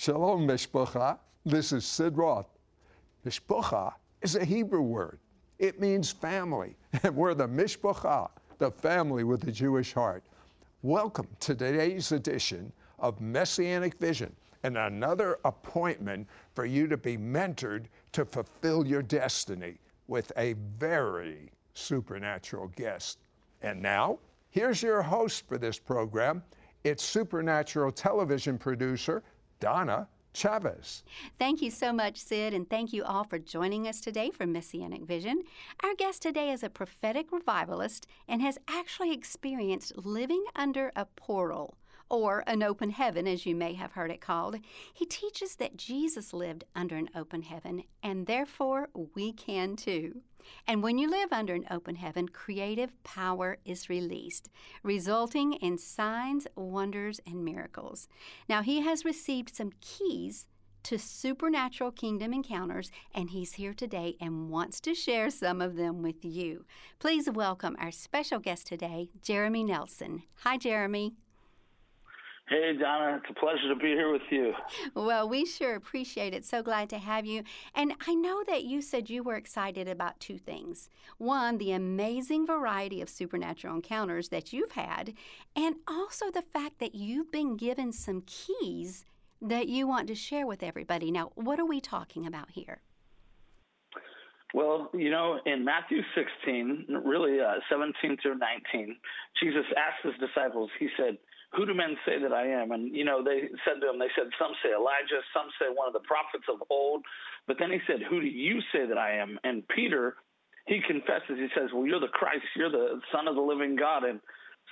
Shalom, Mishpacha. This is Sid Roth. Mishpacha is a Hebrew word. It means family. And we're the Mishpacha, the family with the Jewish heart. Welcome to today's edition of Messianic Vision and another appointment for you to be mentored to fulfill your destiny with a very supernatural guest. And now, here's your host for this program. It's supernatural television producer Donna Chavez. Thank you so much, Sid, and thank you all for joining us today for Messianic Vision. Our guest today is a prophetic revivalist and has actually experienced living under a portal or an open heaven, as you may have heard it called. He teaches that Jesus lived under an open heaven, and therefore we can too. And when you live under an open heaven, creative power is released, resulting in signs, wonders, and miracles. Now, he has received some keys to supernatural kingdom encounters, and he's here today and wants to share some of them with you. Please welcome our special guest today, Jeremy Nelson. Hi, Jeremy. Hey, Donna, it's a pleasure to be here with you. Well, we sure appreciate it. So glad to have you. And I know that you said you were excited about two things. One, the amazing variety of supernatural encounters that you've had, and also the fact that you've been given some keys that you want to share with everybody. Now, what are we talking about here? Well, you know, in Matthew 16, really uh, 17 through 19, Jesus asked his disciples, he said, who do men say that I am? And, you know, they said to him, they said, some say Elijah, some say one of the prophets of old. But then he said, who do you say that I am? And Peter, he confesses, he says, well, you're the Christ, you're the son of the living God. And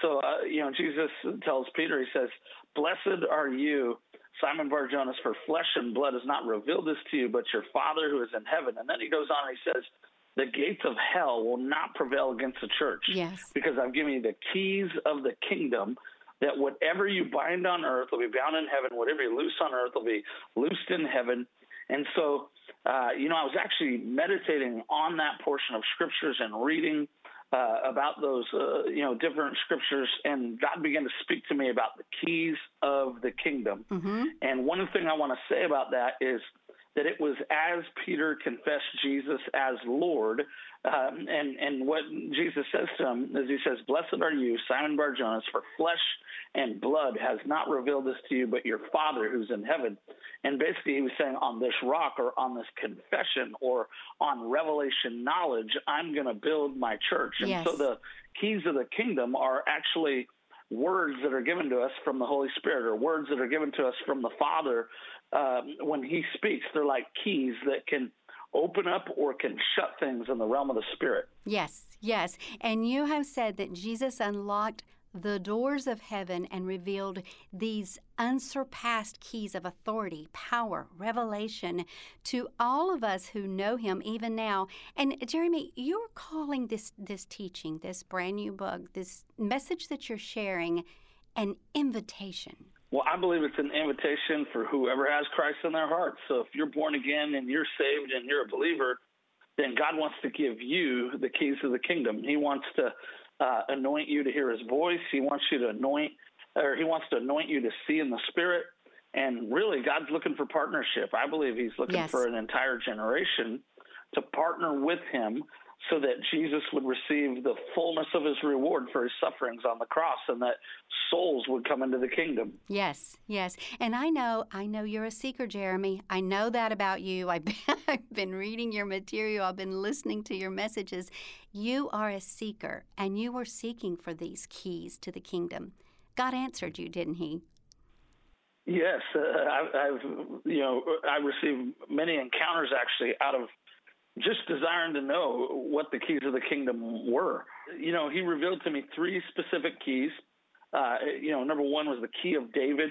so, uh, you know, Jesus tells Peter, he says, blessed are you, Simon Bar Jonas, for flesh and blood has not revealed this to you, but your Father who is in heaven. And then he goes on and he says, the gates of hell will not prevail against the church. Yes. Because I've given you the keys of the kingdom that whatever you bind on earth will be bound in heaven, whatever you loose on earth will be loosed in heaven. And so, uh, you know, I was actually meditating on that portion of scriptures and reading uh, about those, uh, you know, different scriptures, and God began to speak to me about the keys of the kingdom. Mm-hmm. And one thing I want to say about that is that it was as Peter confessed Jesus as Lord, um, and and what Jesus says to him is He says, "Blessed are you, Simon Barjonas, for flesh and blood has not revealed this to you, but your Father who's in heaven." And basically, he was saying, on this rock, or on this confession, or on revelation knowledge, I'm going to build my church. And yes. so the keys of the kingdom are actually words that are given to us from the Holy Spirit or words that are given to us from the Father um, when He speaks. They're like keys that can open up or can shut things in the realm of the Spirit. Yes, yes. And you have said that Jesus unlocked the doors of heaven and revealed these unsurpassed keys of authority, power, revelation to all of us who know him even now. And Jeremy, you're calling this this teaching, this brand new book, this message that you're sharing an invitation. Well, I believe it's an invitation for whoever has Christ in their heart. So if you're born again and you're saved and you're a believer, then God wants to give you the keys of the kingdom. He wants to uh, anoint you to hear his voice. He wants you to anoint, or he wants to anoint you to see in the spirit. And really, God's looking for partnership. I believe he's looking yes. for an entire generation to partner with him so that Jesus would receive the fullness of his reward for his sufferings on the cross and that souls would come into the kingdom. Yes, yes. And I know, I know you're a seeker, Jeremy. I know that about you. I've been, I've been reading your material, I've been listening to your messages. You are a seeker, and you were seeking for these keys to the kingdom. God answered you, didn't he? Yes, uh, I, I've you know I received many encounters actually out of just desiring to know what the keys of the kingdom were. You know, he revealed to me three specific keys. Uh, you know, number one was the key of David,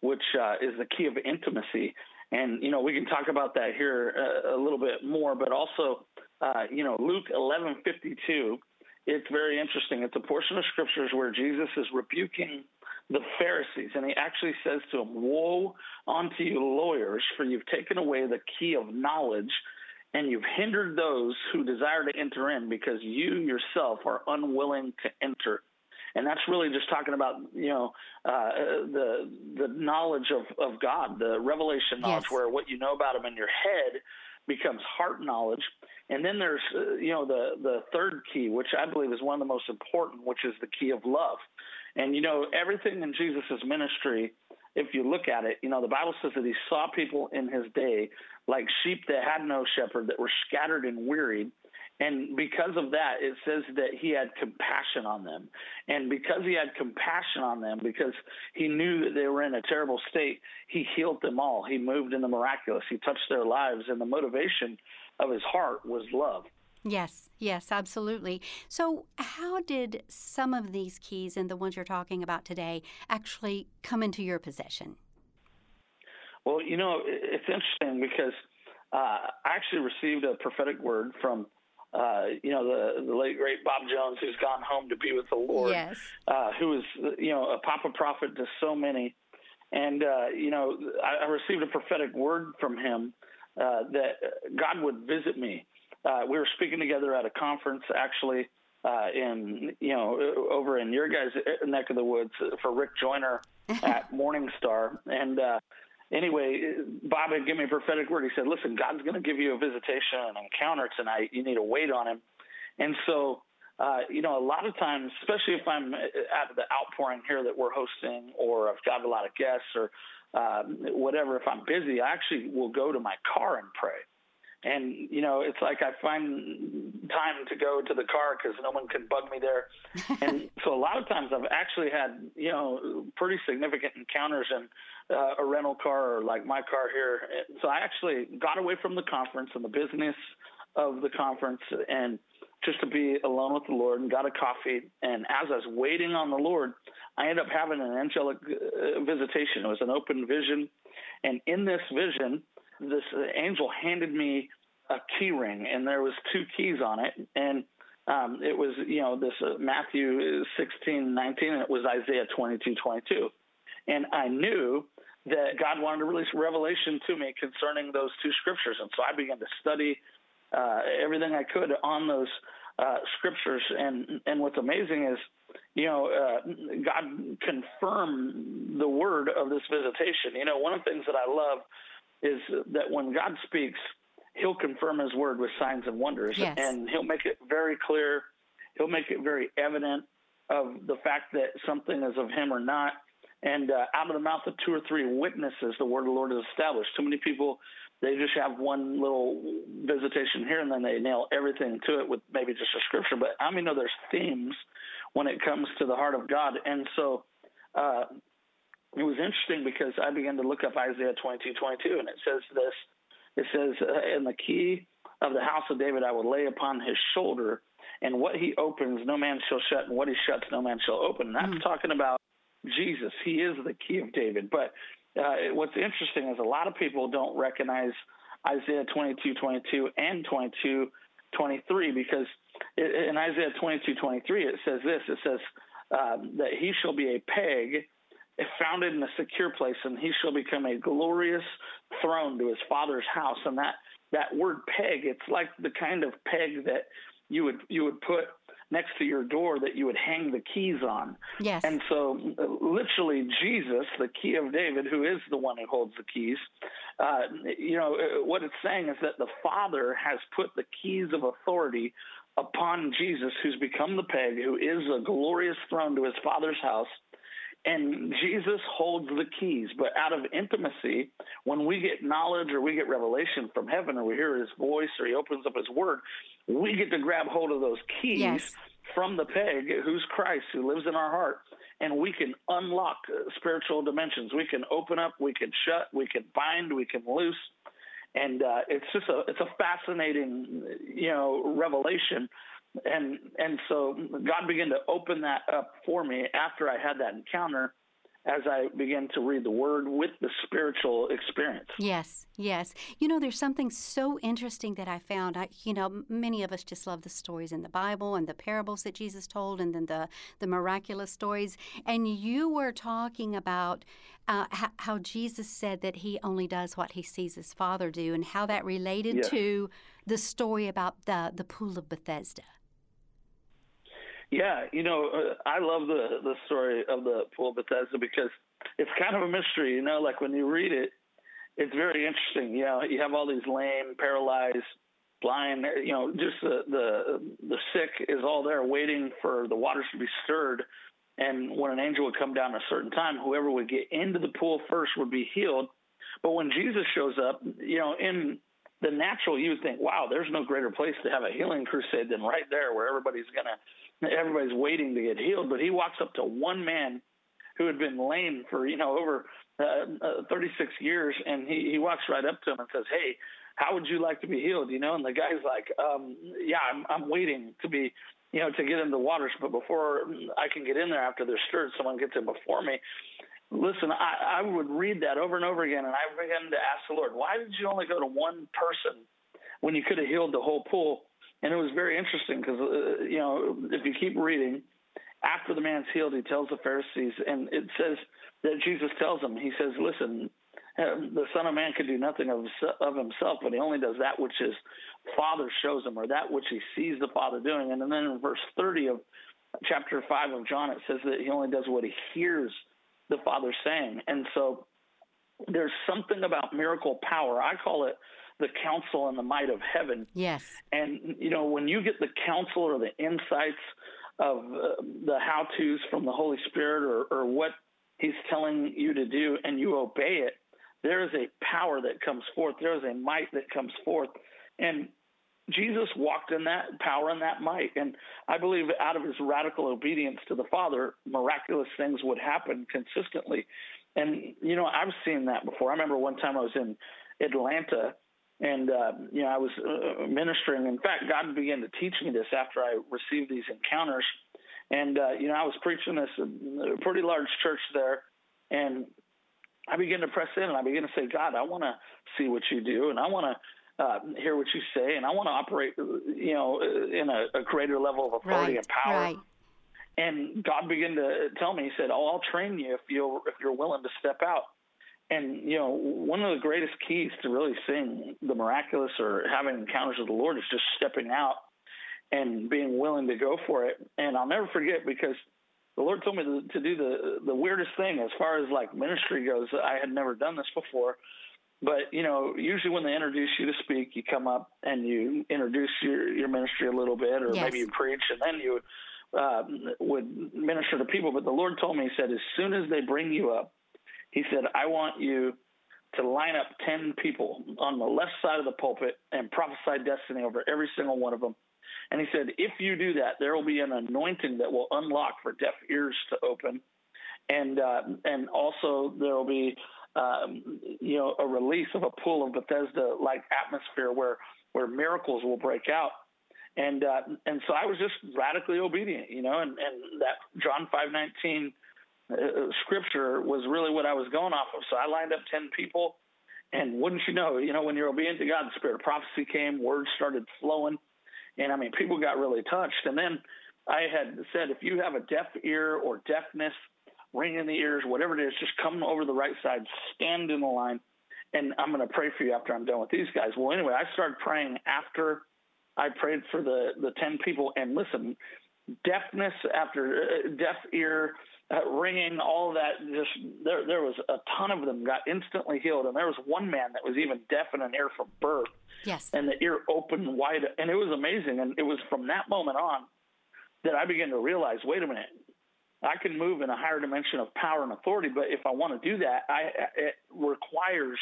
which uh, is the key of intimacy. And, you know, we can talk about that here uh, a little bit more, but also, uh, you know, Luke 11 52, it's very interesting. It's a portion of scriptures where Jesus is rebuking the Pharisees, and he actually says to them, Woe unto you, lawyers, for you've taken away the key of knowledge and you've hindered those who desire to enter in because you yourself are unwilling to enter. and that's really just talking about you know uh, the the knowledge of of God, the revelation knowledge, Yes. where what you know about Him in your head becomes heart knowledge. And then there's uh, you know the the third key, which I believe is one of the most important, which is the key of love. And you know everything in Jesus' ministry if you look at it, you know, the Bible says that he saw people in his day like sheep that had no shepherd, that were scattered and wearied. And because of that, it says that he had compassion on them. And because he had compassion on them, because he knew that they were in a terrible state, he healed them all. He moved in the miraculous. He touched their lives. And the motivation of his heart was love. Yes, yes, absolutely. So, how did some of these keys and the ones you're talking about today actually come into your possession? Well, you know, it's interesting because uh, I actually received a prophetic word from, uh, you know, the, the late great Bob Jones, who's gone home to be with the Lord, Yes. uh, who is, you know, a papa prophet to so many. And, uh, you know, I, I received a prophetic word from him uh, that God would visit me. Uh, we were speaking together at a conference, actually, uh, in, you know, over in your guys' neck of the woods for Rick Joyner at Morningstar. And, uh, anyway, Bob had given me a prophetic word. He said, "Listen, God's going to give you a visitation, an encounter tonight. You need to wait on Him." And so, uh, you know, a lot of times, especially if I'm at the outpouring here that we're hosting, or I've got a lot of guests, or uh, whatever, if I'm busy, I actually will go to my car and pray. And you know, it's like I find time to go to the car because no one can bug me there. and so a lot of times I've actually had you know pretty significant encounters in uh, a rental car or like my car here. So I actually got away from the conference and the business of the conference and just to be alone with the Lord and got a coffee. And as I was waiting on the Lord, I ended up having an angelic uh, visitation. It was an open vision. And in this vision, this angel handed me a key ring and there was two keys on it. And um, it was, you know, this uh, Matthew 16, 19, and it was Isaiah 22, 22. And I knew that God wanted to release revelation to me concerning those two scriptures. And so I began to study uh, everything I could on those uh, scriptures. And and what's amazing is, you know, uh, God confirmed the word of this visitation. You know, one of the things that I love is that when God speaks, He'll confirm His word with signs and wonders, Yes. and He'll make it very clear. He'll make it very evident of the fact that something is of Him or not. And uh, out of the mouth of two or three witnesses, the word of the Lord is established. Too many people, they just have one little visitation here and then they nail everything to it with maybe just a scripture. But I mean, know there's themes when it comes to the heart of God. And so uh, it was interesting because I began to look up Isaiah 22 22, and it says this it says, uh, "In the key of the house of David I will lay upon his shoulder, and what he opens, no man shall shut, and what he shuts, no man shall open. And that's talking about Jesus. He is the key of David. But uh, what's interesting is a lot of people don't recognize Isaiah 22, 22 and 22, 23 because in Isaiah 22, 23 it says this. It says um, that he shall be a peg founded in a secure place, and he shall become a glorious throne to his father's house. And that that word peg, it's like the kind of peg that you would you would put next to your door that you would hang the keys on. Yes. And so, literally, Jesus, the key of David, who is the one who holds the keys, uh, you know, uh, what it's saying is that the Father has put the keys of authority upon Jesus, who's become the peg, who is a glorious throne to his Father's house. And Jesus holds the keys, but out of intimacy, when we get knowledge or we get revelation from heaven or we hear his voice or he opens up his word, we get to grab hold of those keys Yes. from the peg, who's Christ, who lives in our heart, and we can unlock uh, spiritual dimensions. We can open up, we can shut, we can bind, we can loose, and uh, it's just a it's a fascinating you know revelation. And and so God began to open that up for me after I had that encounter, as I began to read the Word with the spiritual experience. Yes, yes. You know, there's something so interesting that I found. I, you know, many of us just love the stories in the Bible and the parables that Jesus told, and then the the miraculous stories. And you were talking about uh, how, how Jesus said that He only does what He sees His Father do, and how that related Yes. to the story about the the pool of Bethesda. Yeah, you know, uh, I love the the story of the pool of Bethesda because it's kind of a mystery. You know, like when you read it, it's very interesting. You know, you have all these lame, paralyzed, blind. You know, just the the the sick is all there waiting for the waters to be stirred. And when an angel would come down at a certain time, whoever would get into the pool first would be healed. But when Jesus shows up, you know, in the natural, you would think, wow, there's no greater place to have a healing crusade than right there where everybody's going to, everybody's waiting to get healed. But he walks up to one man who had been lame for, you know, over uh, uh, 36 years. And he, he walks right up to him and says, hey, how would you like to be healed? You know, and the guy's like, um, yeah, I'm, I'm waiting to be, you know, to get in the waters. But before I can get in there after they're stirred, someone gets in before me. Listen, I, I would read that over and over again, and I began to ask the Lord, why did you only go to one person when you could have healed the whole pool? And it was very interesting because, uh, you know, if you keep reading, after the man's healed, he tells the Pharisees, and it says that Jesus tells them, he says, listen, uh, the Son of Man can do nothing of himself, but he only does that which his Father shows him, or that which he sees the Father doing. And then in verse 30 of chapter 5 of John, it says that he only does what he hears the Father saying. And so there's something about miracle power. I call it the counsel and the might of heaven. Yes. And, you know, when you get the counsel or the insights of uh, the how to's from the Holy Spirit or, or what He's telling you to do and you obey it, there is a power that comes forth. There is a might that comes forth. And Jesus walked in that power and that might. And I believe out of his radical obedience to the Father, miraculous things would happen consistently. And, you know, I've seen that before. I remember one time I was in Atlanta and, uh, you know, I was uh, ministering. In fact, God began to teach me this after I received these encounters. And, uh, you know, I was preaching this a pretty large church there. And I began to press in and I began to say, God, I want to see what you do. And I want to, uh, hear what you say, and I want to operate, you know, in a, a greater level of authority right, and power. Right. And God began to tell me, He said, "Oh, I'll train you if you if you're willing to step out." And you know, one of the greatest keys to really seeing the miraculous or having encounters with the Lord is just stepping out and being willing to go for it. And I'll never forget because the Lord told me to, to do the the weirdest thing as far as like ministry goes. I had never done this before. But you know, usually when they introduce you to speak, you come up and you introduce your your ministry a little bit, or yes. maybe you preach, and then you uh, would minister to people. But the Lord told me, He said, as soon as they bring you up, He said, I want you to line up ten people on the left side of the pulpit and prophesy destiny over every single one of them. And He said, if you do that, there will be an anointing that will unlock for deaf ears to open, and uh, and also there will be um, you know, a release of a pool of Bethesda-like atmosphere where where miracles will break out. And uh, and so I was just radically obedient, you know, and, and that John five nineteen uh, scripture was really what I was going off of. So I lined up ten people, and wouldn't you know, you know, when you're obedient to God, the spirit of prophecy came, words started flowing, and I mean, people got really touched. And then I had said, if you have a deaf ear or deafness ring in the ears, whatever it is, just come over the right side, stand in the line, and I'm going to pray for you after I'm done with these guys. Well, anyway, I started praying after I prayed for the the ten people, and listen, deafness after uh, deaf ear. Uh, ringing, all that, just there, there was a ton of them got instantly healed, and there was one man that was even deaf in an ear from birth. Yes. And the ear opened wide, and it was amazing. And it was from that moment on that I began to realize, wait a minute, I can move in a higher dimension of power and authority, but if I want to do that, I, it requires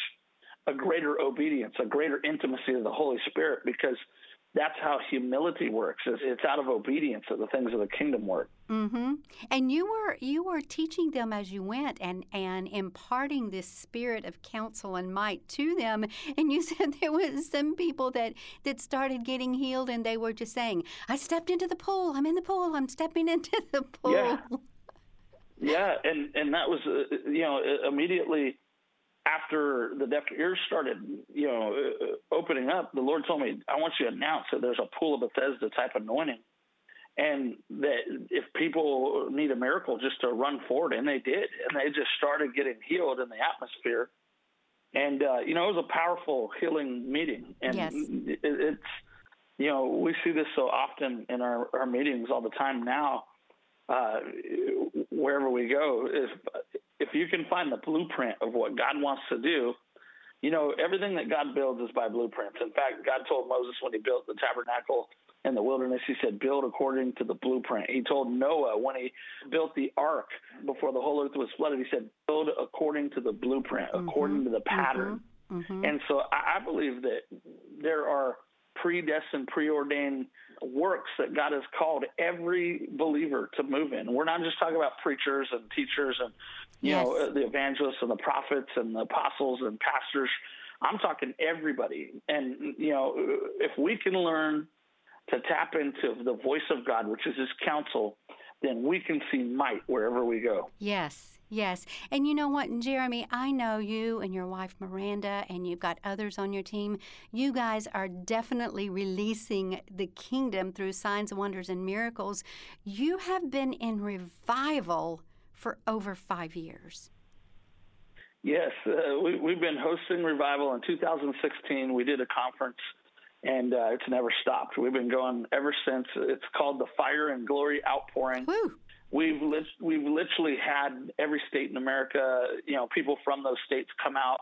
a greater obedience, a greater intimacy of the Holy Spirit, because that's how humility works. It's, it's out of obedience that the things of the kingdom work. Mm-hmm. And you were you were teaching them as you went, and and imparting this spirit of counsel and might to them. And you said there was some people that that started getting healed, and they were just saying, "I stepped into the pool. I'm in the pool. I'm stepping into the pool." Yeah. Yeah, and and that was uh, you know immediately after the deaf ears started you know uh, opening up, the Lord told me, "I want you to announce that there's a pool of Bethesda type anointing." And that if people need a miracle, just to run forward, and they did, and they just started getting healed in the atmosphere. And uh, you know, it was a powerful healing meeting, and yes. it, it's you know, we see this so often in our, our meetings all the time now. Uh, wherever we go, if if you can find the blueprint of what God wants to do, you know, everything that God builds is by blueprints. In fact, God told Moses when he built the tabernacle in the wilderness, he said, build according to the blueprint. He told Noah when he built the ark before the whole earth was flooded, he said, build according to the blueprint, mm-hmm. according to the pattern. Mm-hmm. Mm-hmm. And so I believe that there are predestined, preordained works that God has called every believer to move in. We're not just talking about preachers and teachers and you yes. know the evangelists and the prophets and the apostles and pastors. I'm talking everybody. And you know, if we can learn to tap into the voice of God, which is His counsel, then we can see might wherever we go. Yes, yes. And you know what, Jeremy, I know you and your wife Miranda, and you've got others on your team. You guys are definitely releasing the kingdom through signs, wonders, and miracles. You have been in revival for over five years. Yes, uh, we, we've been hosting revival in 2016. We did a conference and uh, it's never stopped. We've been going ever since. It's called the Fire and Glory Outpouring. Woo. We've li- we've literally had every state in America, you know, people from those states come out.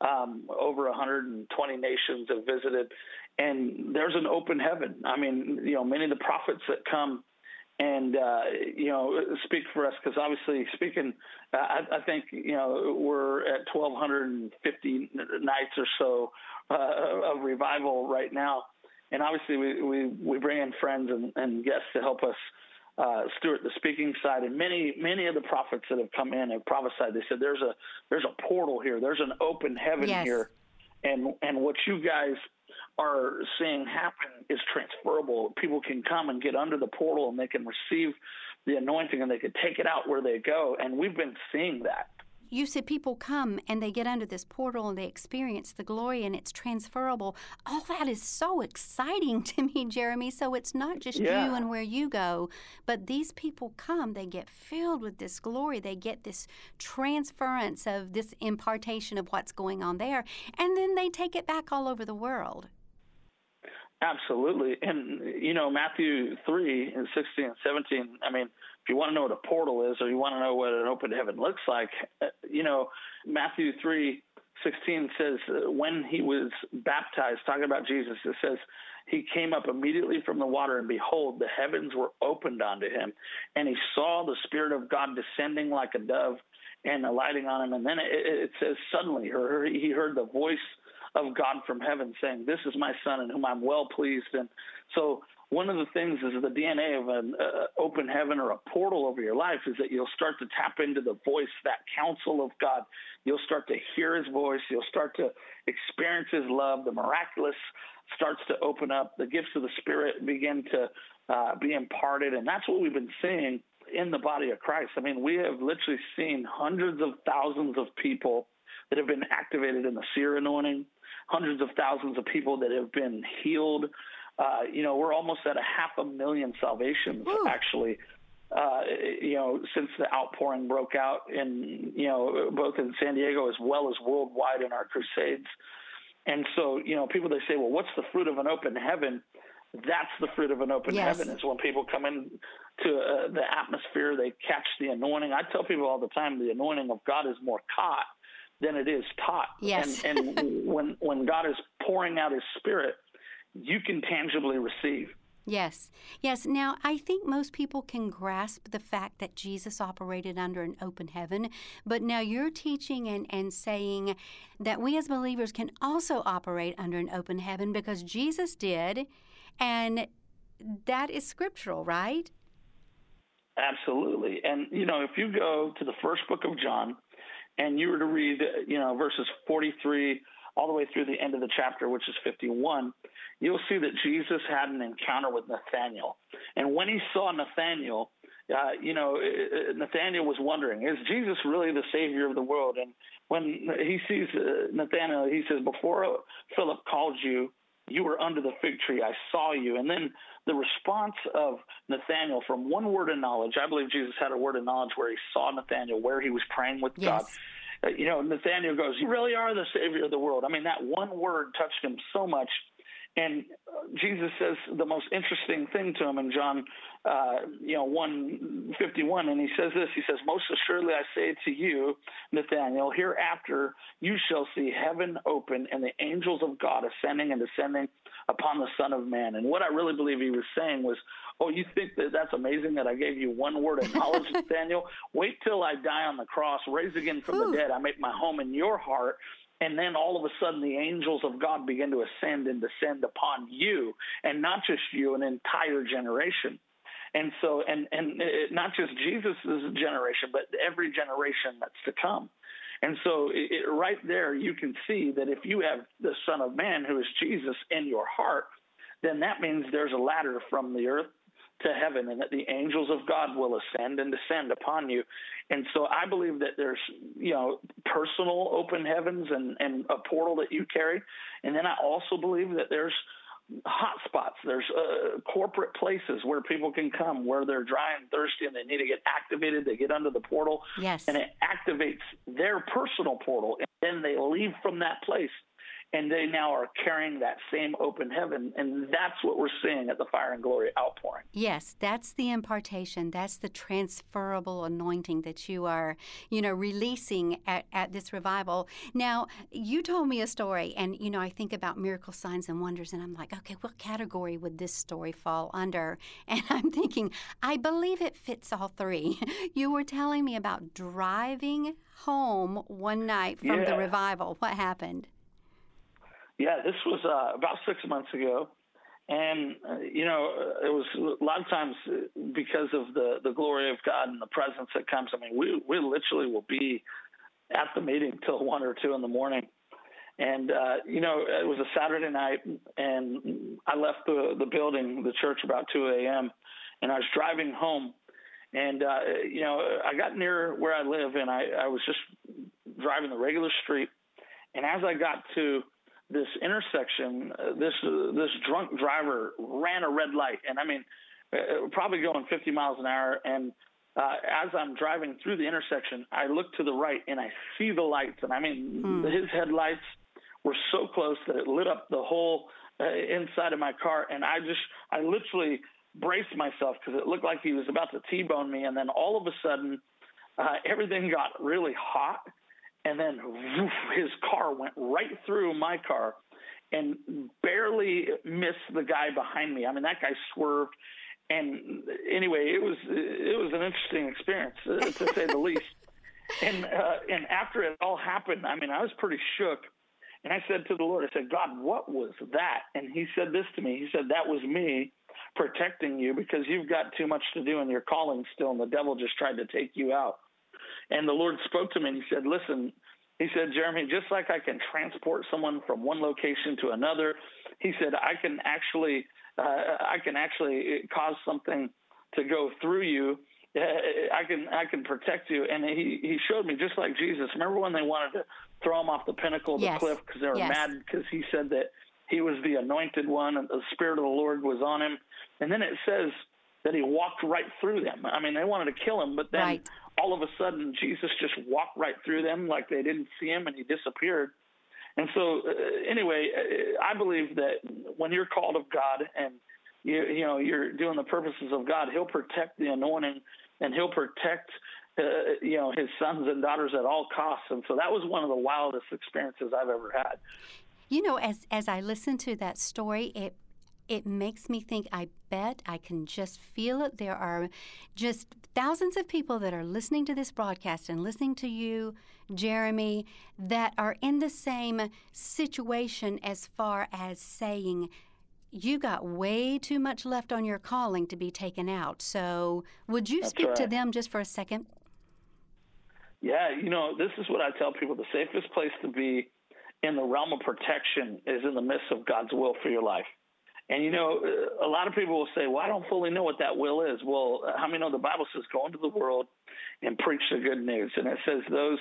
Um, over 120 nations have visited, and there's an open heaven. I mean, you know, many of the prophets that come and uh, you know speak for us because obviously speaking, I, I, think you know we're at 1,250 nights or so uh, of revival right now, and obviously we we, we bring in friends and, and guests to help us. Uh, steward the speaking side, and many many of the prophets that have come in have prophesied. They said there's a there's a portal here, there's an open heaven yes. here, and and what you guys are seeing happen is transferable. People can come and get under the portal and they can receive the anointing and they can take it out where they go. And we've been seeing that. You said people come and they get under this portal and they experience the glory and it's transferable. All that is so exciting to me, Jeremy. So it's not just yeah. you and where you go, but these people come, they get filled with this glory, they get this transference of this impartation of what's going on there, and then they take it back all over the world. Absolutely. And, you know, Matthew 3 and 16 and 17, I mean, if you want to know what a portal is or you want to know what an open heaven looks like, uh, you know, Matthew 3 16 says, uh, when he was baptized, talking about Jesus, it says, he came up immediately from the water, and behold, the heavens were opened unto him, and he saw the Spirit of God descending like a dove and alighting on him. And then it, it says, suddenly or he heard the voice of God from heaven saying, This is my son in whom I'm well pleased. And so, one of the things is the DNA of an uh, open heaven or a portal over your life is that you'll start to tap into the voice, that counsel of God. You'll start to hear his voice. You'll start to experience his love. The miraculous starts to open up. The gifts of the Spirit begin to uh, be imparted. And that's what we've been seeing in the body of Christ. I mean, we have literally seen hundreds of thousands of people that have been activated in the seer anointing, hundreds of thousands of people that have been healed. Uh, you know, we're almost at a half a million salvations Ooh. actually. Uh, you know, since the outpouring broke out in, you know, both in San Diego as well as worldwide in our crusades. And so, you know, people they say, well, what's the fruit of an open heaven? That's the fruit of an open yes. heaven is when people come in to uh, the atmosphere, they catch the anointing. I tell people all the time, the anointing of God is more caught than it is taught. Yes. And, and when when God is pouring out His Spirit, you can tangibly receive. Yes, yes. Now, I think most people can grasp the fact that Jesus operated under an open heaven, but now you're teaching and, and saying that we as believers can also operate under an open heaven because Jesus did, and that is scriptural, right? Absolutely. And, you know, if you go to the first book of John, and you were to read, you know, verses 43 all the way through the end of the chapter, which is 51, you'll see that Jesus had an encounter with Nathaniel. And when he saw Nathaniel, uh, you know, Nathaniel was wondering, is Jesus really the Savior of the world? And when he sees uh, Nathaniel, he says, Before Philip called you, you were under the fig tree. I saw you. And then the response of Nathaniel from one word of knowledge, I believe Jesus had a word of knowledge where he saw Nathaniel, where he was praying with yes. God. Uh, you know, Nathaniel goes, You really are the Savior of the world. I mean, that one word touched him so much. And Jesus says the most interesting thing to him in John, uh, you know, one fifty one, and he says this. He says, "Most assuredly I say to you, Nathanael, hereafter you shall see heaven open and the angels of God ascending and descending upon the Son of Man." And what I really believe he was saying was, "Oh, you think that that's amazing that I gave you one word of knowledge, Nathaniel? Wait till I die on the cross, raise again from Ooh. the dead. I make my home in your heart." And then all of a sudden, the angels of God begin to ascend and descend upon you, and not just you, an entire generation. And so, and and it, not just Jesus' generation, but every generation that's to come. And so, it, right there, you can see that if you have the Son of Man, who is Jesus, in your heart, then that means there's a ladder from the earth to heaven and that the angels of God will ascend and descend upon you. And so I believe that there's, you know, personal open heavens and, and a portal that you carry. And then I also believe that there's hot spots. There's uh, corporate places where people can come where they're dry and thirsty and they need to get activated. They get under the portal. Yes. And it activates their personal portal. And then they leave from that place and they now are carrying that same open heaven and that's what we're seeing at the fire and glory outpouring. Yes that's the impartation. That's the transferable anointing that you are you know releasing at, at this revival. Now you told me a story and you know i think about miracle signs and wonders and i'm like okay what category would this story fall under? And i'm thinking i believe it fits all three. You were telling me about driving home one night from yeah. the revival. What happened yeah, this was uh, about six months ago, and uh, you know it was a lot of times because of the the glory of God and the presence that comes. I mean, we we literally will be at the meeting till one or two in the morning. And uh, you know, it was a Saturday night, and I left the the building, the church, about 2 a.m. And I was driving home, and uh, you know, I got near where I live, and I, I was just driving the regular street. And as I got to this intersection, uh, this uh, this drunk driver ran a red light, and I mean, uh, probably going 50 miles an hour. And uh, as I'm driving through the intersection, I look to the right and I see the lights, and I mean, hmm. his headlights were so close that it lit up the whole uh, inside of my car, and I just, I literally braced myself because it looked like he was about to T-bone me, and then all of a sudden, uh, everything got really hot and then woof, his car went right through my car and barely missed the guy behind me. I mean, that guy swerved. And anyway, it was it was an interesting experience uh, to say the least. And uh, and after it all happened, I mean, I was pretty shook. And I said to the Lord, I said, God, what was that? And He said this to me. He said, That was me protecting you because you've got too much to do in your calling still, and the devil just tried to take you out. And the Lord spoke to me and he said, Listen, he said, Jeremy, just like I can transport someone from one location to another, he said, I can actually, uh, I can actually cause something to go through you. Uh, I can, I can protect you. And he, he showed me just like Jesus. Remember when they wanted to throw him off the pinnacle of the yes. cliff because they were yes. mad because he said that he was the anointed one and the spirit of the Lord was on him. And then it says that he walked right through them. I mean, they wanted to kill him, but then right all of a sudden Jesus just walked right through them like they didn't see him and he disappeared. And so, uh, anyway, uh, I believe that when you're called of God and you, you know you're doing the purposes of God, He'll protect the anointing and He'll protect uh, you know His sons and daughters at all costs. And so that was one of the wildest experiences I've ever had. You know, as as I listen to that story, it it makes me think I bet I can just feel it. There are just thousands of people that are listening to this broadcast and listening to you, Jeremy, that are in the same situation as far as saying, you got way too much left on your calling to be taken out. So, would you That's speak right. to them just for a second? Yeah, you know, this is what I tell people the safest place to be in the realm of protection is in the midst of God's will for your life. And you know, a lot of people will say, "Well, I don't fully know what that will is." Well, how many know the Bible says, "Go into the world and preach the good news," and it says those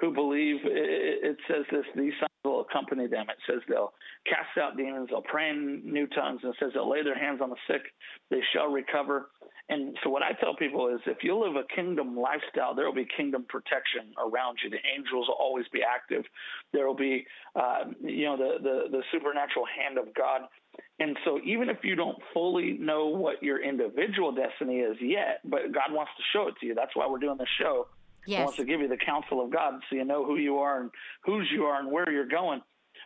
who believe. It says this: these signs will accompany them. It says they'll cast out demons, they'll pray in new tongues, and it says they'll lay their hands on the sick, they shall recover. And so, what I tell people is, if you live a kingdom lifestyle, there will be kingdom protection around you. The angels will always be active. There will be, uh, you know, the, the the supernatural hand of God And so, even if you don't fully know what your individual destiny is yet, but God wants to show it to you, that's why we're doing this show. Yes. He wants to give you the counsel of God so you know who you are and whose you are and where you're going.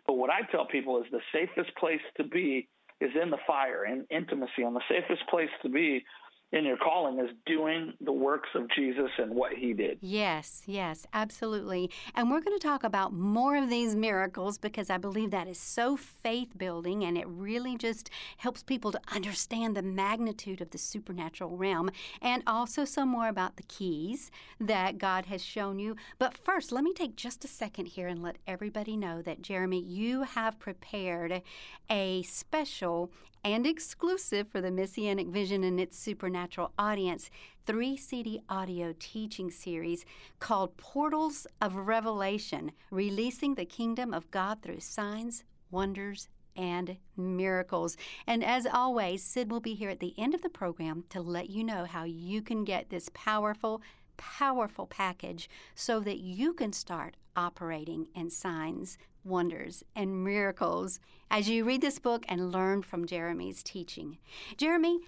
But what I tell people is the safest place to be is in the fire and intimacy. And the safest place to be in your calling is doing the works of Jesus and what he did. Yes, yes, absolutely. And we're going to talk about more of these miracles because I believe that is so faith building and it really just helps people to understand the magnitude of the supernatural realm and also some more about the keys that God has shown you. But first, let me take just a second here and let everybody know that, Jeremy, you have prepared a special and exclusive for the Messianic Vision and its supernatural audience three CD audio teaching series called Portals of Revelation Releasing the Kingdom of God Through Signs, Wonders, and miracles. And as always, Sid will be here at the end of the program to let you know how you can get this powerful, powerful package so that you can start operating in signs, wonders, and miracles as you read this book and learn from Jeremy's teaching. Jeremy,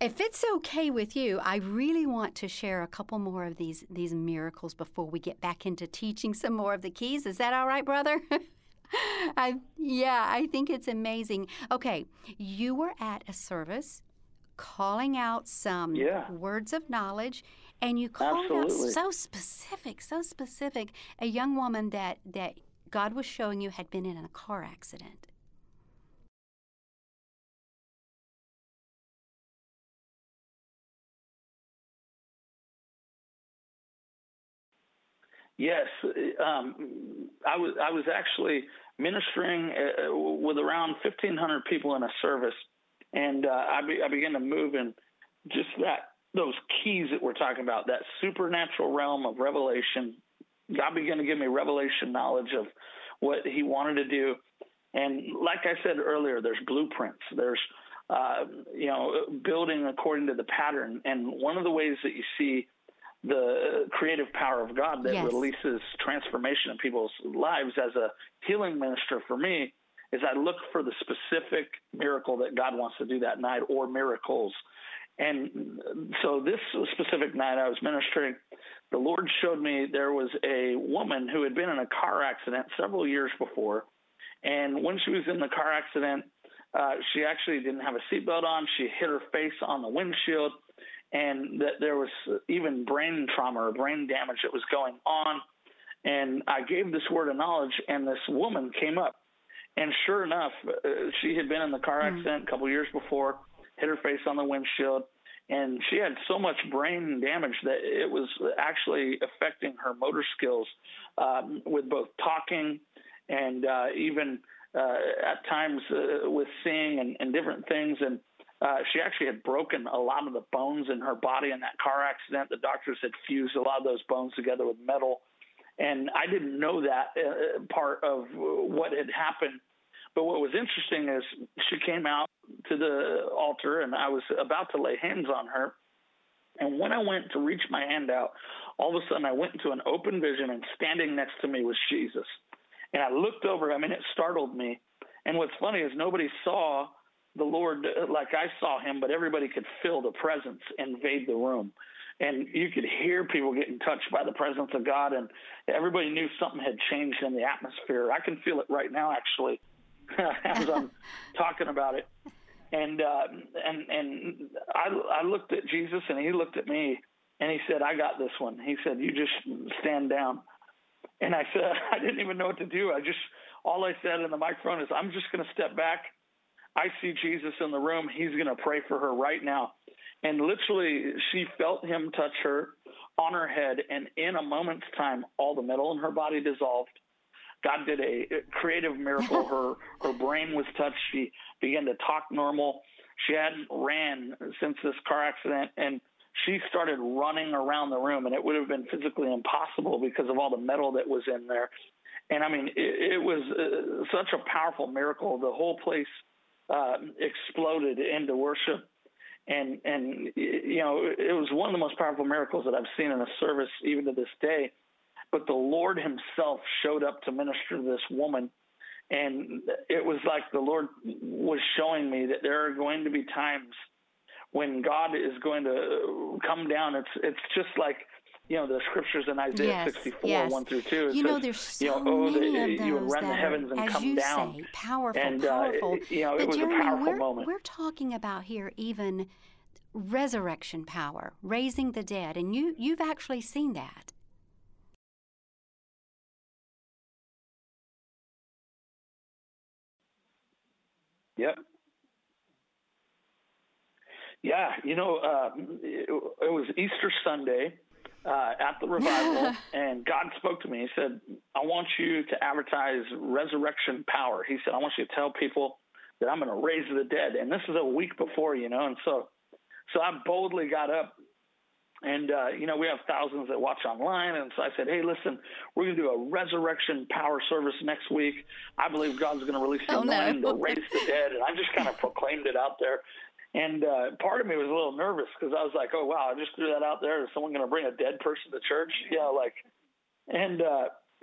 if it's okay with you, I really want to share a couple more of these these miracles before we get back into teaching some more of the keys. Is that all right, brother? I yeah, I think it's amazing. Okay, you were at a service calling out some yeah. words of knowledge and you called Absolutely. out so specific, so specific a young woman that that God was showing you had been in a car accident. Yes, um, I was. I was actually ministering uh, with around 1,500 people in a service, and uh, I, be, I began to move in just that those keys that we're talking about, that supernatural realm of revelation. God began to give me revelation knowledge of what He wanted to do, and like I said earlier, there's blueprints. There's uh, you know building according to the pattern, and one of the ways that you see the creative power of God that yes. releases transformation in people's lives as a healing minister for me is I look for the specific miracle that God wants to do that night or miracles. And so this specific night I was ministering, the Lord showed me there was a woman who had been in a car accident several years before. And when she was in the car accident, uh, she actually didn't have a seatbelt on. She hit her face on the windshield and that there was even brain trauma or brain damage that was going on. And I gave this word of knowledge, and this woman came up. And sure enough, uh, she had been in the car Hmm. accident mm. a couple years before, hit her face on the windshield, and she had so much brain damage that it was actually affecting her motor skills um, with both talking and uh, even uh, at times uh, with seeing and, and different things. And uh, she actually had broken a lot of the bones in her body in that car accident. The doctors had fused a lot of those bones together with metal. And I didn't know that uh, part of what had happened. But what was interesting is she came out to the altar, and I was about to lay hands on her. And when I went to reach my hand out, all of a sudden I went into an open vision, and standing next to me was Jesus. And I looked over him, and it startled me. And what's funny is nobody saw the Lord like I saw him, but everybody could feel the presence invade the room. And you could hear people getting touched by the presence of God, and everybody knew something had changed in the atmosphere. I can feel it right now, actually, as I'm talking about it. And uh, and and I, I looked at Jesus, and he looked at me, and he said, "I got this one." He said, "You just stand down." And I said, I didn't even know what to do. I just all I said in the microphone is, "I'm just going to step back." I see Jesus in the room. He's going to pray for her right now. And literally, she felt him touch her on her head. And in a moment's time, all the metal in her body dissolved. God did a creative miracle. her her brain was touched. She began to talk normal. She hadn't ran since this car accident, and she started running around the room. And it would have been physically impossible because of all the metal that was in there. And I mean, it, it was uh, such a powerful miracle. The whole place uh, exploded into worship. And, and, you know, it was one of the most powerful miracles that I've seen in a service even to this day. But the Lord himself showed up to minister to this woman. and it was like the Lord was showing me that there are going to be times when God is going to come down. It's it's just like you know the scriptures in Isaiah yes, 64 yes. 1 through 2. you says, know, there's so you know, oh, many that of those you that the heavens are, and as come you down. say, powerful, and, uh, powerful. you know, it but was a Jeremy, powerful we're, moment. we're talking about here even resurrection power, raising the dead, and you you've actually seen that. Yep. Yeah, you know, uh, it, it was Easter Sunday uh, at the revival, and God spoke to me. He said, "I want you to advertise resurrection power." He said, "I want you to tell people that I'm going to raise the dead." And this is a week before, you know, and so, so I boldly got up and, uh, you know, we have thousands that watch online. And so I said, hey, listen, we're going to do a resurrection power service next week. I believe God's going to release the Oh, no. anointing to raise the dead. And I just kind of proclaimed it out there. And uh, part of me was a little nervous because I was like, oh, wow, I just threw that out there. Is someone going to bring a dead person to church? Yeah, like, and, uh,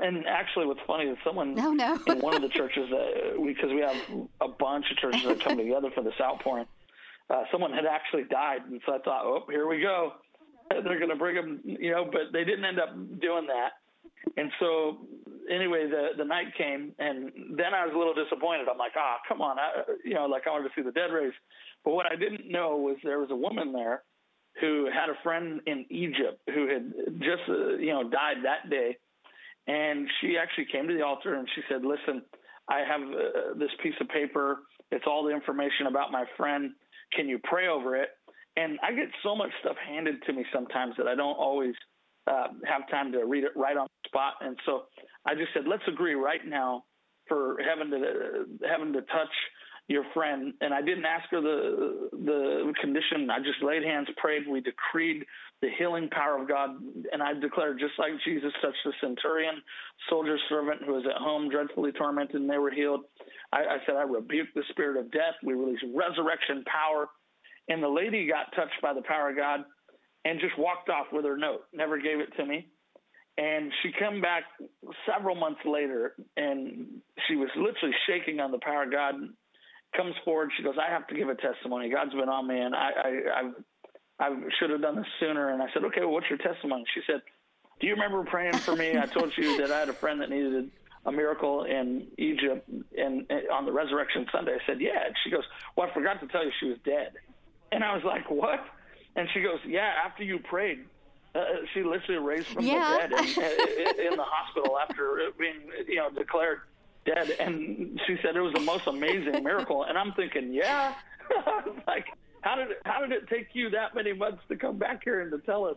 and actually, what's funny is someone No, no. in one of the churches, uh, because we have a bunch of churches that come together for this outpouring, uh, someone had actually died, and so I thought, oh, here we go. They're going to bring them, you know, but they didn't end up doing that. And so, anyway, the the night came, and then I was a little disappointed. I'm like, ah, come on, I, you know, like I wanted to see the dead raised. But what I didn't know was there was a woman there who had a friend in Egypt who had just, uh, you know, died that day, and she actually came to the altar and she said, "Listen, I have uh, this piece of paper. It's all the information about my friend. Can you pray over it?" And I get so much stuff handed to me sometimes that I don't always uh, have time to read it right on the spot. And so I just said, "Let's agree right now for heaven to uh, heaven to touch." Your friend and I didn't ask her the the condition. I just laid hands, prayed, we decreed the healing power of God, and I declared just like Jesus touched the centurion, soldier servant who was at home dreadfully tormented, and they were healed. I, I said, I rebuke the spirit of death. We release resurrection power, and the lady got touched by the power of God, and just walked off with her note. Never gave it to me. And she come back several months later, and she was literally shaking on the power of God comes forward. She goes, I have to give a testimony. God's been on me, and I, I, I, I should have done this sooner. And I said, okay, well, what's your testimony? She said, do you remember praying for me? I told you that I had a friend that needed a miracle in Egypt and, and on the resurrection Sunday. I said, yeah. And she goes, well, I forgot to tell you she was dead. And I was like, what? And she goes, yeah, after you prayed, uh, she literally raised from Yeah. the dead in, in the hospital after being, you know, declared dead. And she said it was the most amazing miracle. And I'm thinking, yeah, like how did it, how did it take you that many months to come back here and to tell us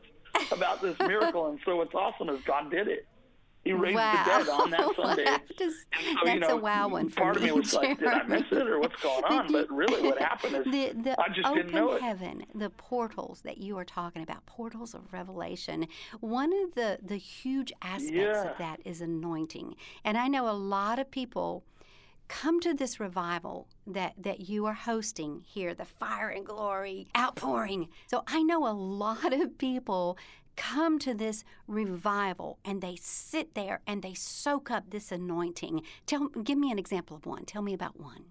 about this miracle? And so what's awesome is God did it. He raised wow. the dead on that Sunday. Is- so, that's you know, a wow one for part me, of me was like, did I miss it or what's going on? But really, what happened is the, the I just open didn't know it. heaven, the portals that you are talking about, portals of revelation. One of the the huge aspects Yeah. of that is anointing, and I know a lot of people come to this revival that that you are hosting here, the fire and glory outpouring. So I know a lot of people come to this revival and they sit there and they soak up this anointing. Tell give me an example of one. Tell me about one.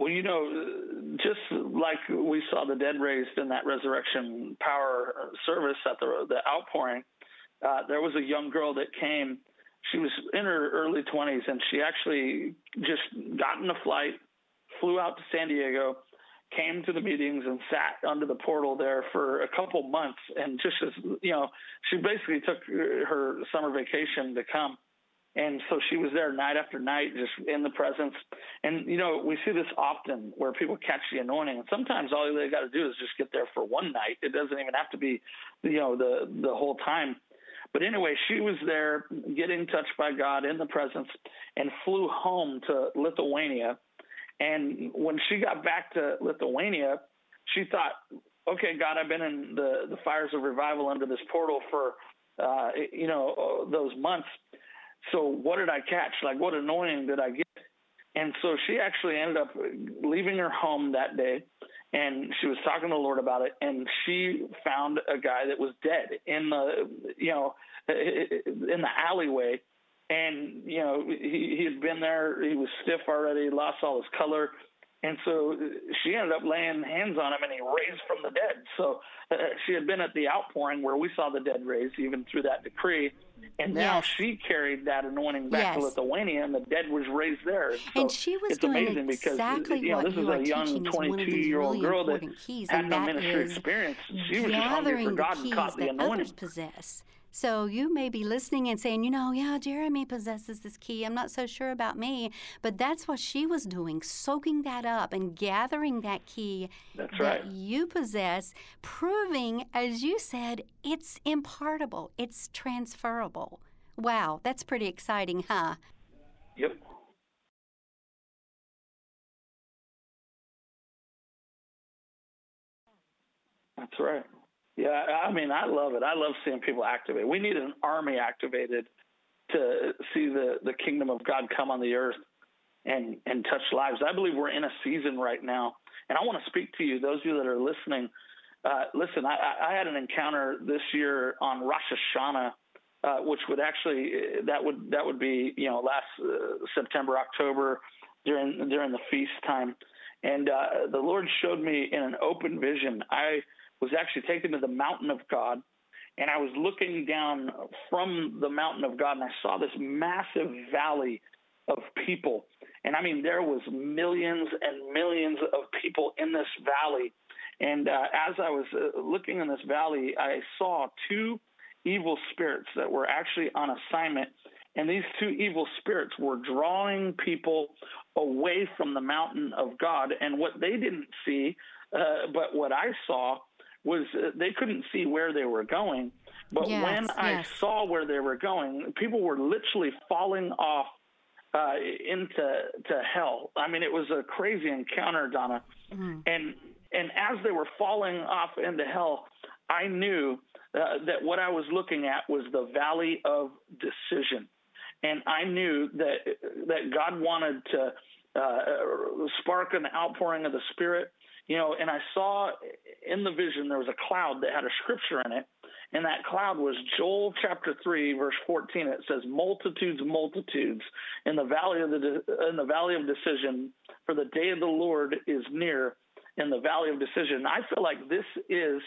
Well, you know, just like we saw the dead raised in that resurrection power service at the the outpouring, uh, there was a young girl that came. She was in her early 20s, and she actually just got in a flight, flew out to San Diego, came to the meetings, and sat under the portal there for a couple months. And just as you know, she basically took her summer vacation to come. And so she was there night after night, just in the presence. And you know, we see this often where people catch the anointing, and sometimes all they got to do is just get there for one night. It doesn't even have to be, you know, the the whole time. But anyway, she was there, getting touched by God in the presence, and flew home to Lithuania. And when she got back to Lithuania, she thought, "Okay, God, I've been in the the fires of revival under this portal for, uh, you know, those months." So what did I catch? Like what anointing did I get? And so she actually ended up leaving her home that day and she was talking to the Lord about it, and she found a guy that was dead in the you know in the alleyway, and you know he he had been there, he was stiff already, lost all his color, and so uh, she ended up laying hands on him, and he raised from the dead. So uh, uh, she had been at the outpouring where we saw the dead raised, even through that decree. And now Yes. she carried that anointing back to Lithuania, and the dead was raised there. So and she was it's doing amazing because uh, exactly you know what this you is a young teaching is one 22 year old girl that keys, had no that ministry experience. She was just hungry gathering for the God and keys caught the that anointing. others possess. So you may be listening and saying, you know, yeah, Jeremy possesses this key. I'm not so sure about me. But that's what she was doing, soaking that up and gathering that key That's that right. you possess, proving, as you said, it's impartable, it's transferable. Wow, that's pretty exciting, huh? Yep. That's right. Yeah, I mean, I love it. I love seeing people activate. We need an army activated to see the, the kingdom of God come on the earth and, and touch lives. I believe we're in a season right now. And I want to speak to you, those of you that are listening. Uh, listen, I, I had an encounter this year on Rosh Hashanah, uh, which would actually that would that would be you know last uh, September October during during the feast time, and uh, the Lord showed me in an open vision. I was actually taken to the mountain of God, and I was looking down from the mountain of God, and I saw this massive valley of people. And I mean, there was millions and millions of people in this valley. And uh, as I was uh, looking in this valley, I saw two evil spirits that were actually on assignment. And these two evil spirits were drawing people away from the mountain of God. And what they didn't see, uh, but what I saw, was uh, they couldn't see where they were going. But Yes, when I saw where they were going, people were literally falling off uh, into to hell. I mean, it was a crazy encounter, Donna. And and as they were falling off into hell, I knew uh, that what I was looking at was the valley of decision, and I knew that that God wanted to uh, spark an outpouring of the Spirit. You know, and I saw in the vision there was a cloud that had a scripture in it, and that cloud was Joel chapter three, verse fourteen. It says, "Multitudes, multitudes in the valley of the in the valley of decision, for the day of the Lord is near in the valley of decision." I feel like this is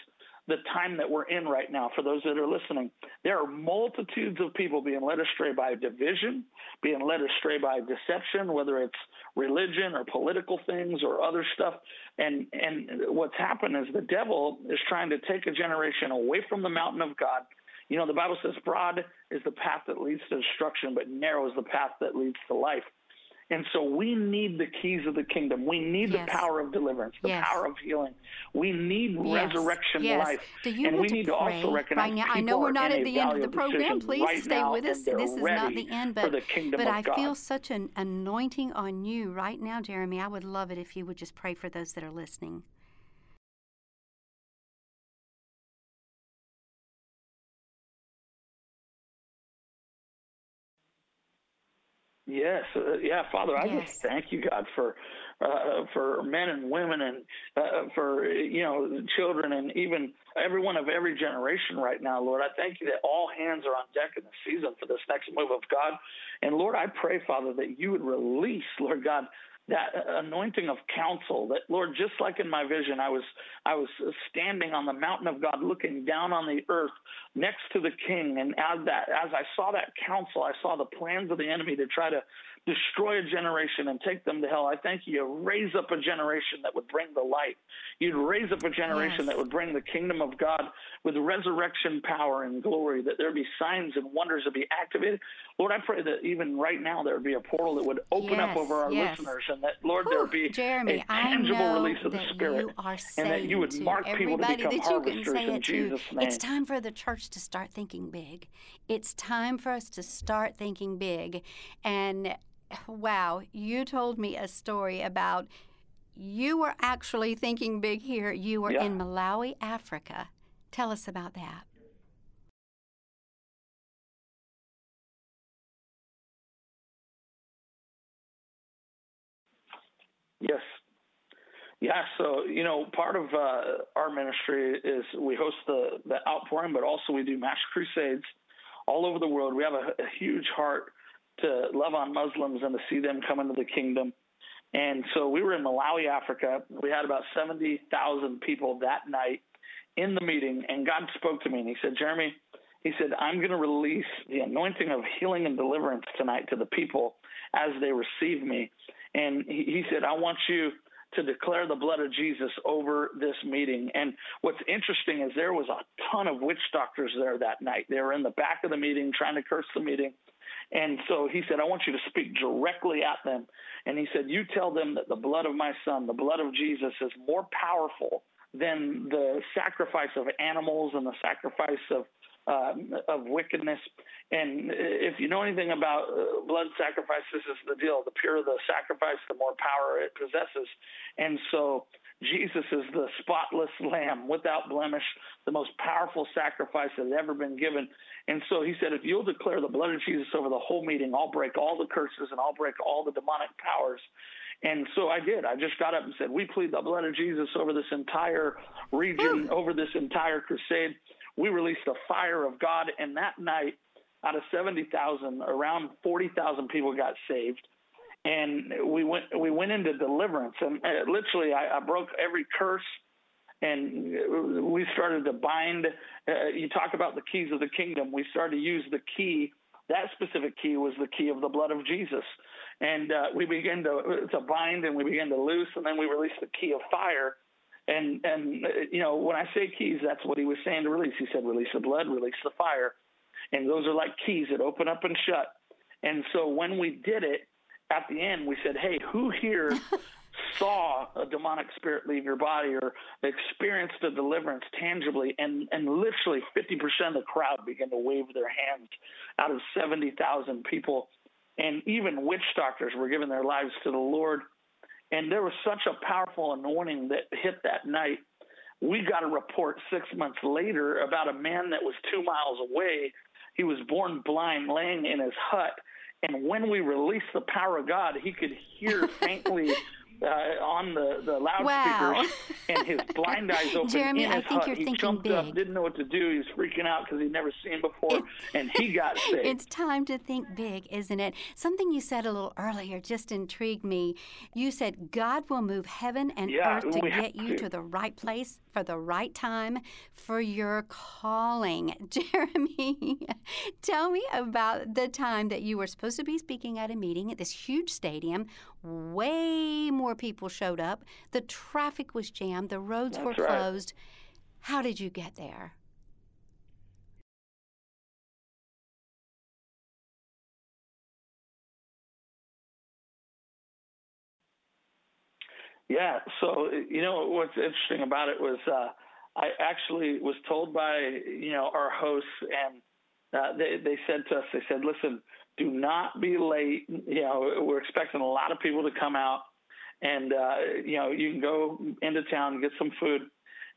the time that we're in right now. For those that are listening, there are multitudes of people being led astray by division, being led astray by deception, whether it's religion or political things or other stuff. And and what's happened is the devil is trying to take a generation away from the mountain of God. You know, the Bible says, "Broad is the path that leads to destruction, but narrow is the path that leads to life." And so we need the keys of the kingdom. We need Yes. the power of deliverance, the Yes. power of healing. We need Yes, resurrection yes. life. Do you and we to need to also recognize right now? I know we're not at the end of the program. Please right stay with us. This is not the end, but the but I God. feel such an anointing on you right now, Jeremy. I would love it if you would just pray for those that are listening. Yes, uh, yeah, Father, I Yes. just thank you, God, for uh, for men and women and uh, for you know children and even everyone of every generation right now, Lord. I thank you that all hands are on deck in the season for this next move of God, and Lord, I pray, Father, that you would release, Lord God, that anointing of counsel that lord just like in my vision i was i was standing on the mountain of god looking down on the earth next to the king. And as that as i saw that counsel i saw the plans of the enemy to try to destroy a generation and take them to hell i thank you you raise up a generation that would bring the light you'd raise up a generation Yes. that would bring the kingdom of god with resurrection power and glory that there would be signs and wonders to be activated lord i pray that even right now there would be a portal that would open up over our yes. listeners and that Lord there Whew, be Jeremy, a tangible release of the Spirit, and that you would mark people to become that harvesters say in it to. Name. It's time for the church to start thinking big. It's time for us to start thinking big. And wow, you told me a story about you were actually thinking big here. You were Yeah. in Malawi, Africa. Tell us about that. Yes. Yeah, so you know, part of uh, our ministry is we host the the outpouring, but also we do mass crusades all over the world. We have a, a huge heart to love on Muslims and to see them come into the kingdom. And so we were in Malawi, Africa. We had about 70,000 people that night in the meeting, and God spoke to me and He said, Jeremy, He said, I'm going to release the anointing of healing and deliverance tonight to the people as they receive me. And He, he said, I want you to declare the blood of Jesus over this meeting. And what's interesting is there was a ton of witch doctors there that night. They were in the back of the meeting trying to curse the meeting. And so he said, I want you to speak directly at them. And he said, You tell them that the blood of my son, the blood of Jesus, is more powerful than the sacrifice of animals and the sacrifice of uh, of wickedness. And if you know anything about uh, blood sacrifice, this is the deal. The purer the sacrifice, the more power it possesses. And so Jesus is the spotless lamb without blemish, the most powerful sacrifice that had ever been given. And so he said, if you'll declare the blood of Jesus over the whole meeting, I'll break all the curses and I'll break all the demonic powers. And so I did. I just got up and said, We plead the blood of Jesus over this entire region, over this entire crusade. We released the fire of God. And that night, out of 70,000, around 40,000 people got saved. And we went we went into deliverance. And uh, literally I, I, broke every curse. And we started to bind uh, you talk about the keys of the kingdom. We started to use the key. That specific key was the key of the blood of jesus. And uh, we began to to bind and we began to loose. And then we released the key of fire and and you know when i say keys that's what he was saying to release he said release the blood release the fire and those are like keys that open up and shut and so when we did it at the end, we said, hey, who here saw a demonic spirit leave your body or experienced a deliverance tangibly? And, and literally 50% of the crowd began to wave their hands out of 70,000 people. And even witch doctors were giving their lives to the Lord. And there was such a powerful anointing that hit that night. We got a report six months later about a man that was two miles away. He was born blind, laying in his hut and when we released the power of God, he could hear faintly uh, on the, the loudspeakers, wow. and his blind eyes open Jeremy, in his I think hut. You're he thinking jumped big. up, didn't know what to do. He was freaking out because he'd never seen before, and he got saved. It's time to think big, isn't it? Something you said a little earlier just intrigued me. You said God will move heaven and Yeah, earth to get you to. to the right place for the right time for your calling. Jeremy, tell me about the time that you were supposed to be speaking at a meeting at this huge stadium. Way more people showed up. The traffic was jammed. The roads That's were right. closed. How did you get there? Yeah. So you know what's interesting about it was uh, I actually was told by you know our hosts, and uh, they they said to us, they said, listen, do not be late. You know, we're expecting a lot of people to come out, and uh, you know you can go into town and get some food.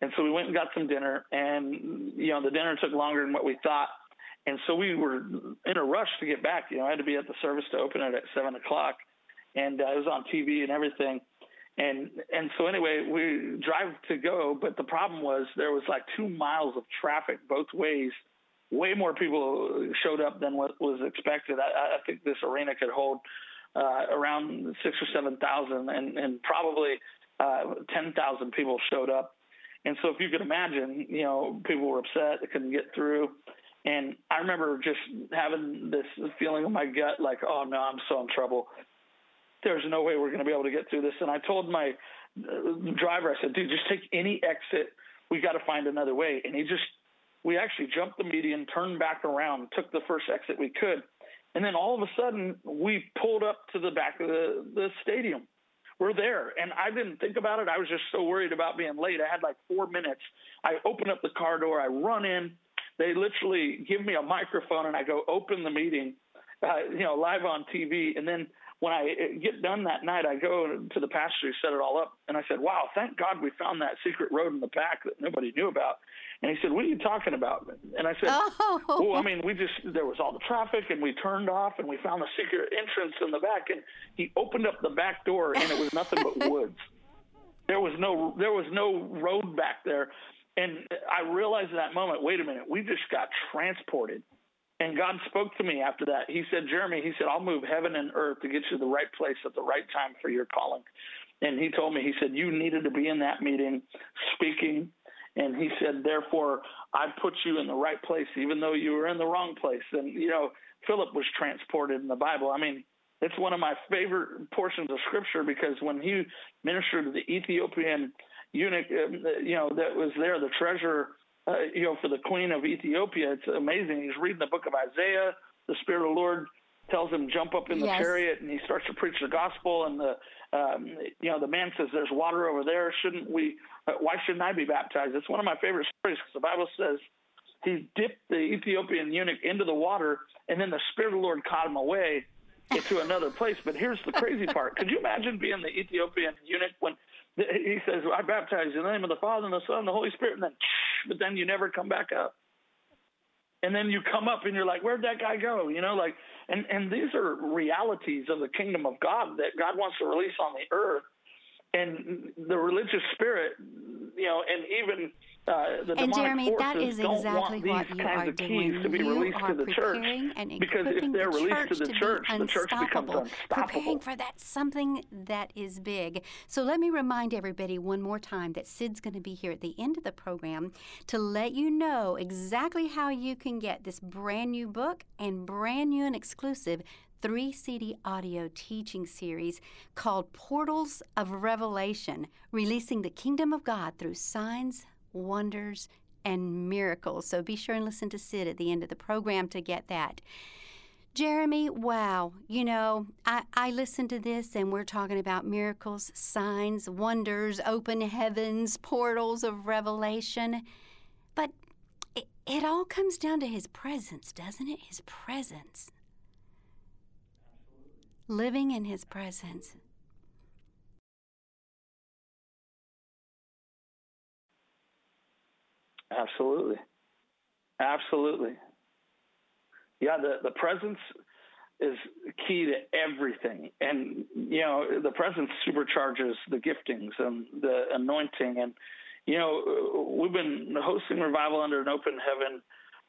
And so we went and got some dinner, and you know the dinner took longer than what we thought. And so we were in a rush to get back. You know, I had to be at the service to open it at seven o'clock, and uh, it was on TV and everything and and so anyway we drive to go but the problem was there was like two miles of traffic both ways way more people showed up than what was expected i, I think this arena could hold uh, around six or seven thousand and and probably uh, ten thousand people showed up and so if you could imagine you know people were upset they couldn't get through and i remember just having this feeling in my gut like oh no i'm so in trouble there's no way we're going to be able to get through this. And I told my uh, driver, I said, dude, just take any exit. We got to find another way. And he just, we actually jumped the median, turned back around, took the first exit we could. And then all of a sudden, we pulled up to the back of the, the stadium. We're there. And I didn't think about it. I was just so worried about being late. I had like four minutes. I open up the car door, I run in. They literally give me a microphone, and I go open the meeting, uh, you know, live on TV. And then when I uh, get done that night, I go to the pastor who set it all up, and I said, "Wow, thank God we found that secret road in the back that nobody knew about." And he said, "What are you talking about?" And I said, Oh. "Well, I mean, we just there was all the traffic, and we turned off, and we found the secret entrance in the back." And he opened up the back door, and it was nothing but woods. There was no there was no road back there. And I realized at that moment, wait a minute, we just got transported. And God spoke to me after that. He said, Jeremy, he said, I'll move heaven and earth to get you to the right place at the right time for your calling. And he told me, he said, you needed to be in that meeting speaking. And he said, therefore, I put you in the right place, even though you were in the wrong place. And, you know, Philip was transported in the Bible. I mean, it's one of my favorite portions of scripture because when he ministered to the Ethiopian eunuch, um, you know, that was there, the treasurer, uh, you know, for the queen of Ethiopia, it's amazing. He's reading the book of Isaiah. The Spirit of the Lord tells him jump up in the yes. chariot, and he starts to preach the gospel. And the, um, you know, the man says, "There's water over there. Shouldn't we? Uh, why shouldn't I be baptized?" It's one of my favorite stories because the Bible says he dipped the Ethiopian eunuch into the water, and then the Spirit of the Lord caught him away to another place. But here's the crazy part. Could you imagine being the Ethiopian eunuch when he says, I baptize you in the name of the Father and the Son and the Holy Spirit, and then, but then you never come back up. And then you come up and you're like, where'd that guy go? You know, like, and, and these are realities of the kingdom of God that God wants to release on the earth. And the religious spirit, you know, and even uh, the and Jeremy, that is exactly what you are doing. To be you are to the church and because the released to the church, the church becomes unstoppable. Preparing for that something that is big. So let me remind everybody one more time that Sid's going to be here at the end of the program to let you know exactly how you can get this brand new book and brand new and exclusive three CD audio teaching series called Portals of Revelation, releasing the kingdom of God through signs, wonders, and miracles. So be sure and listen to Sid at the end of the program to get that. Jeremy, wow, you know, I, I listened to this and we're talking about miracles, signs, wonders, open heavens, portals of revelation. But it, it all comes down to his presence, doesn't it? His presence. Living in his presence. Absolutely. Absolutely. Yeah, the, the presence is key to everything. And, you know, the presence supercharges the giftings and the anointing. And, you know, we've been hosting revival under an open heaven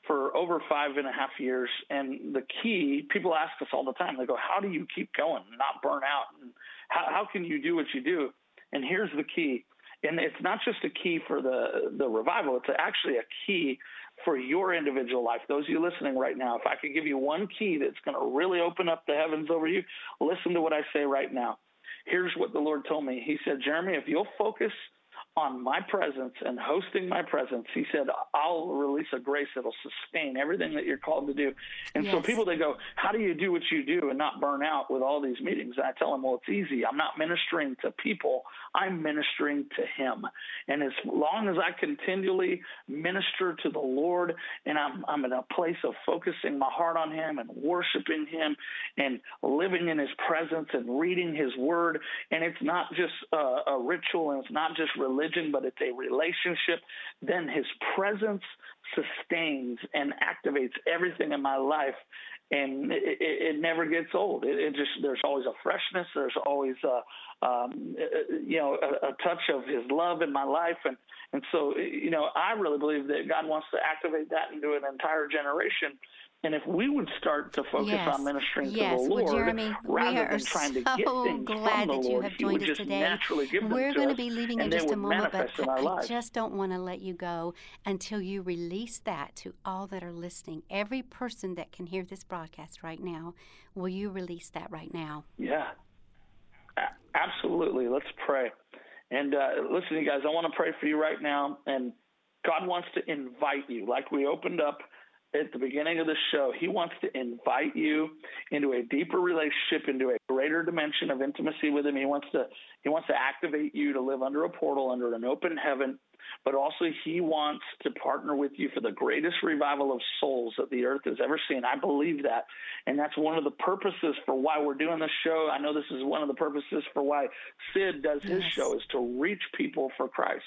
for over five and a half years. And the key, people ask us all the time, they go, How do you keep going, not burn out? And how, how can you do what you do? And here's the key and it's not just a key for the the revival; it's actually a key for your individual life. Those of you listening right now, if I could give you one key that's going to really open up the heavens over you, listen to what I say right now. Here's what the Lord told me. He said, Jeremy, if you'll focus on my presence and hosting my presence, he said, I'll release a grace that'll sustain everything that you're called to do. And yes. so people, they go, How do you do what you do and not burn out with all these meetings? And I tell them, Well, it's easy. I'm not ministering to people, I'm ministering to Him. And as long as I continually minister to the Lord and I'm, I'm in a place of focusing my heart on Him and worshiping Him and living in His presence and reading His Word, and it's not just a, a ritual and it's not just religion religion, but it's a relationship, then his presence sustains and activates everything in my life. And it, it, it never gets old. It, it, just there's always a freshness. There's always a um, you know a, a touch of His love in my life, and and so you know I really believe that God wants to activate that into an entire generation and if we would start to focus yes. on ministering yes. to the Lord well, Jeremy, rather than trying to get so things glad from the that you Lord, have joined us today. We're going to be leaving in just a moment, but I, just don't want to let you go until you release that to all that are listening. Every person that can hear this broadcast right now, will you release that right now? Yeah, absolutely. Let's pray. And uh, listen, you guys, I want to pray for you right now. And God wants to invite you, like we opened up at the beginning of the show, he wants to invite you into a deeper relationship, into a greater dimension of intimacy with him. He wants to he wants to activate you to live under a portal, under an open heaven, but also he wants to partner with you for the greatest revival of souls that the earth has ever seen. I believe that. And that's one of the purposes for why we're doing this show. I know this is one of the purposes for why Sid does his yes. show is to reach people for Christ.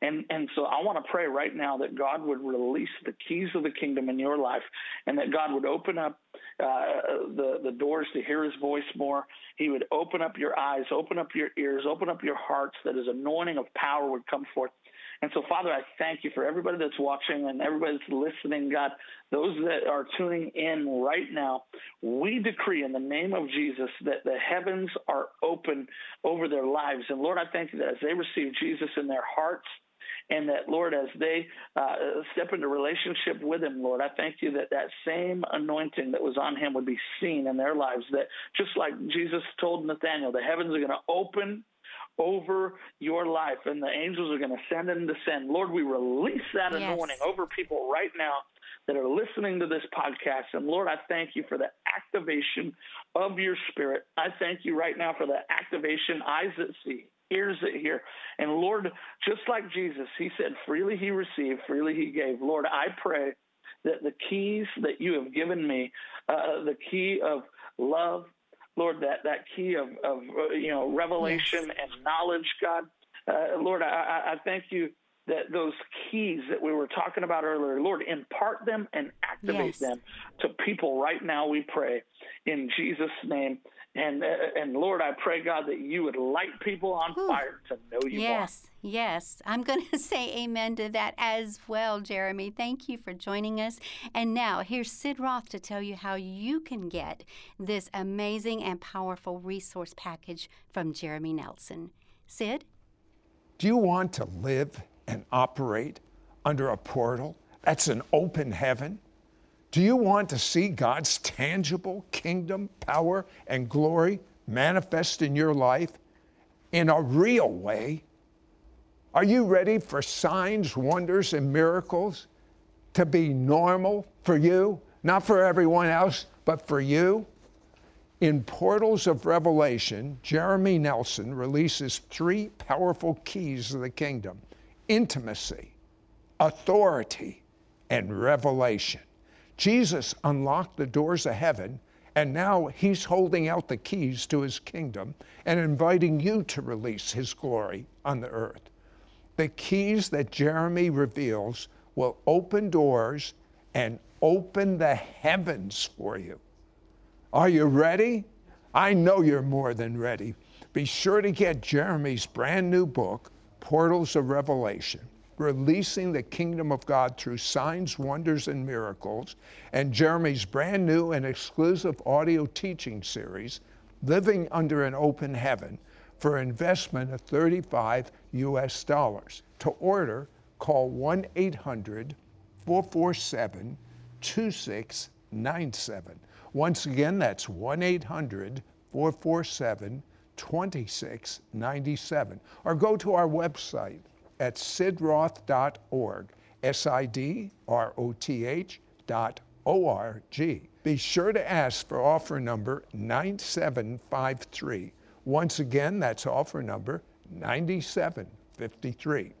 And, and so I want to pray right now that God would release the keys of the kingdom in your life and that God would open up uh, the, the doors to hear his voice more. He would open up your eyes, open up your ears, open up your hearts, that his anointing of power would come forth. And so, Father, I thank you for everybody that's watching and everybody that's listening, God, those that are tuning in right now. We decree in the name of Jesus that the heavens are open over their lives. And Lord, I thank you that as they receive Jesus in their hearts, and that, Lord, as they uh, step into relationship with Him, Lord, I thank you that that same anointing that was on Him would be seen in their lives. That just like Jesus told Nathaniel, the heavens are going to open over your life and the angels are going to send and descend. Lord, we release that yes. anointing over people right now that are listening to this podcast. And Lord, I thank you for the activation of your spirit. I thank you right now for the activation, eyes that see, ears that hear. And Lord, just like Jesus, he said, freely he received, freely he gave. Lord, I pray that the keys that you have given me, uh, the key of love, Lord, that, that key of, of uh, you know, revelation yes. and knowledge, God, uh, Lord, I, I thank you that those keys that we were talking about earlier, Lord, impart them and activate yes. them to people right now, we pray. In Jesus' name. And, uh, and Lord, I pray, God, that you would light people on Ooh. fire to know you yes, more. Yes, I'm going to say amen to that as well, Jeremy. Thank you for joining us. And now, here's Sid Roth to tell you how you can get this amazing and powerful resource package from Jeremy Nelson. Sid? Do you want to live and operate under a portal that's an open heaven? Do you want to see God's tangible kingdom, power, and glory manifest in your life in a real way? Are you ready for signs, wonders, and miracles to be normal for you? Not for everyone else, but for you? In Portals of Revelation, Jeremy Nelson releases three powerful keys of the kingdom intimacy, authority, and revelation. Jesus unlocked the doors of heaven, and now he's holding out the keys to his kingdom and inviting you to release his glory on the earth. The keys that Jeremy reveals will open doors and open the heavens for you. Are you ready? I know you're more than ready. Be sure to get Jeremy's brand new book, Portals of Revelation releasing the kingdom of God through signs, wonders, and miracles, and Jeremy's brand new and exclusive audio teaching series, Living Under an Open Heaven, for investment of 35 US dollars. To order, call 1 800 447 2697. Once again, that's 1 800 447 2697. Or go to our website, at sidroth.org, S I D R O T H dot O R G. Be sure to ask for offer number 9753. Once again, that's offer number 9753.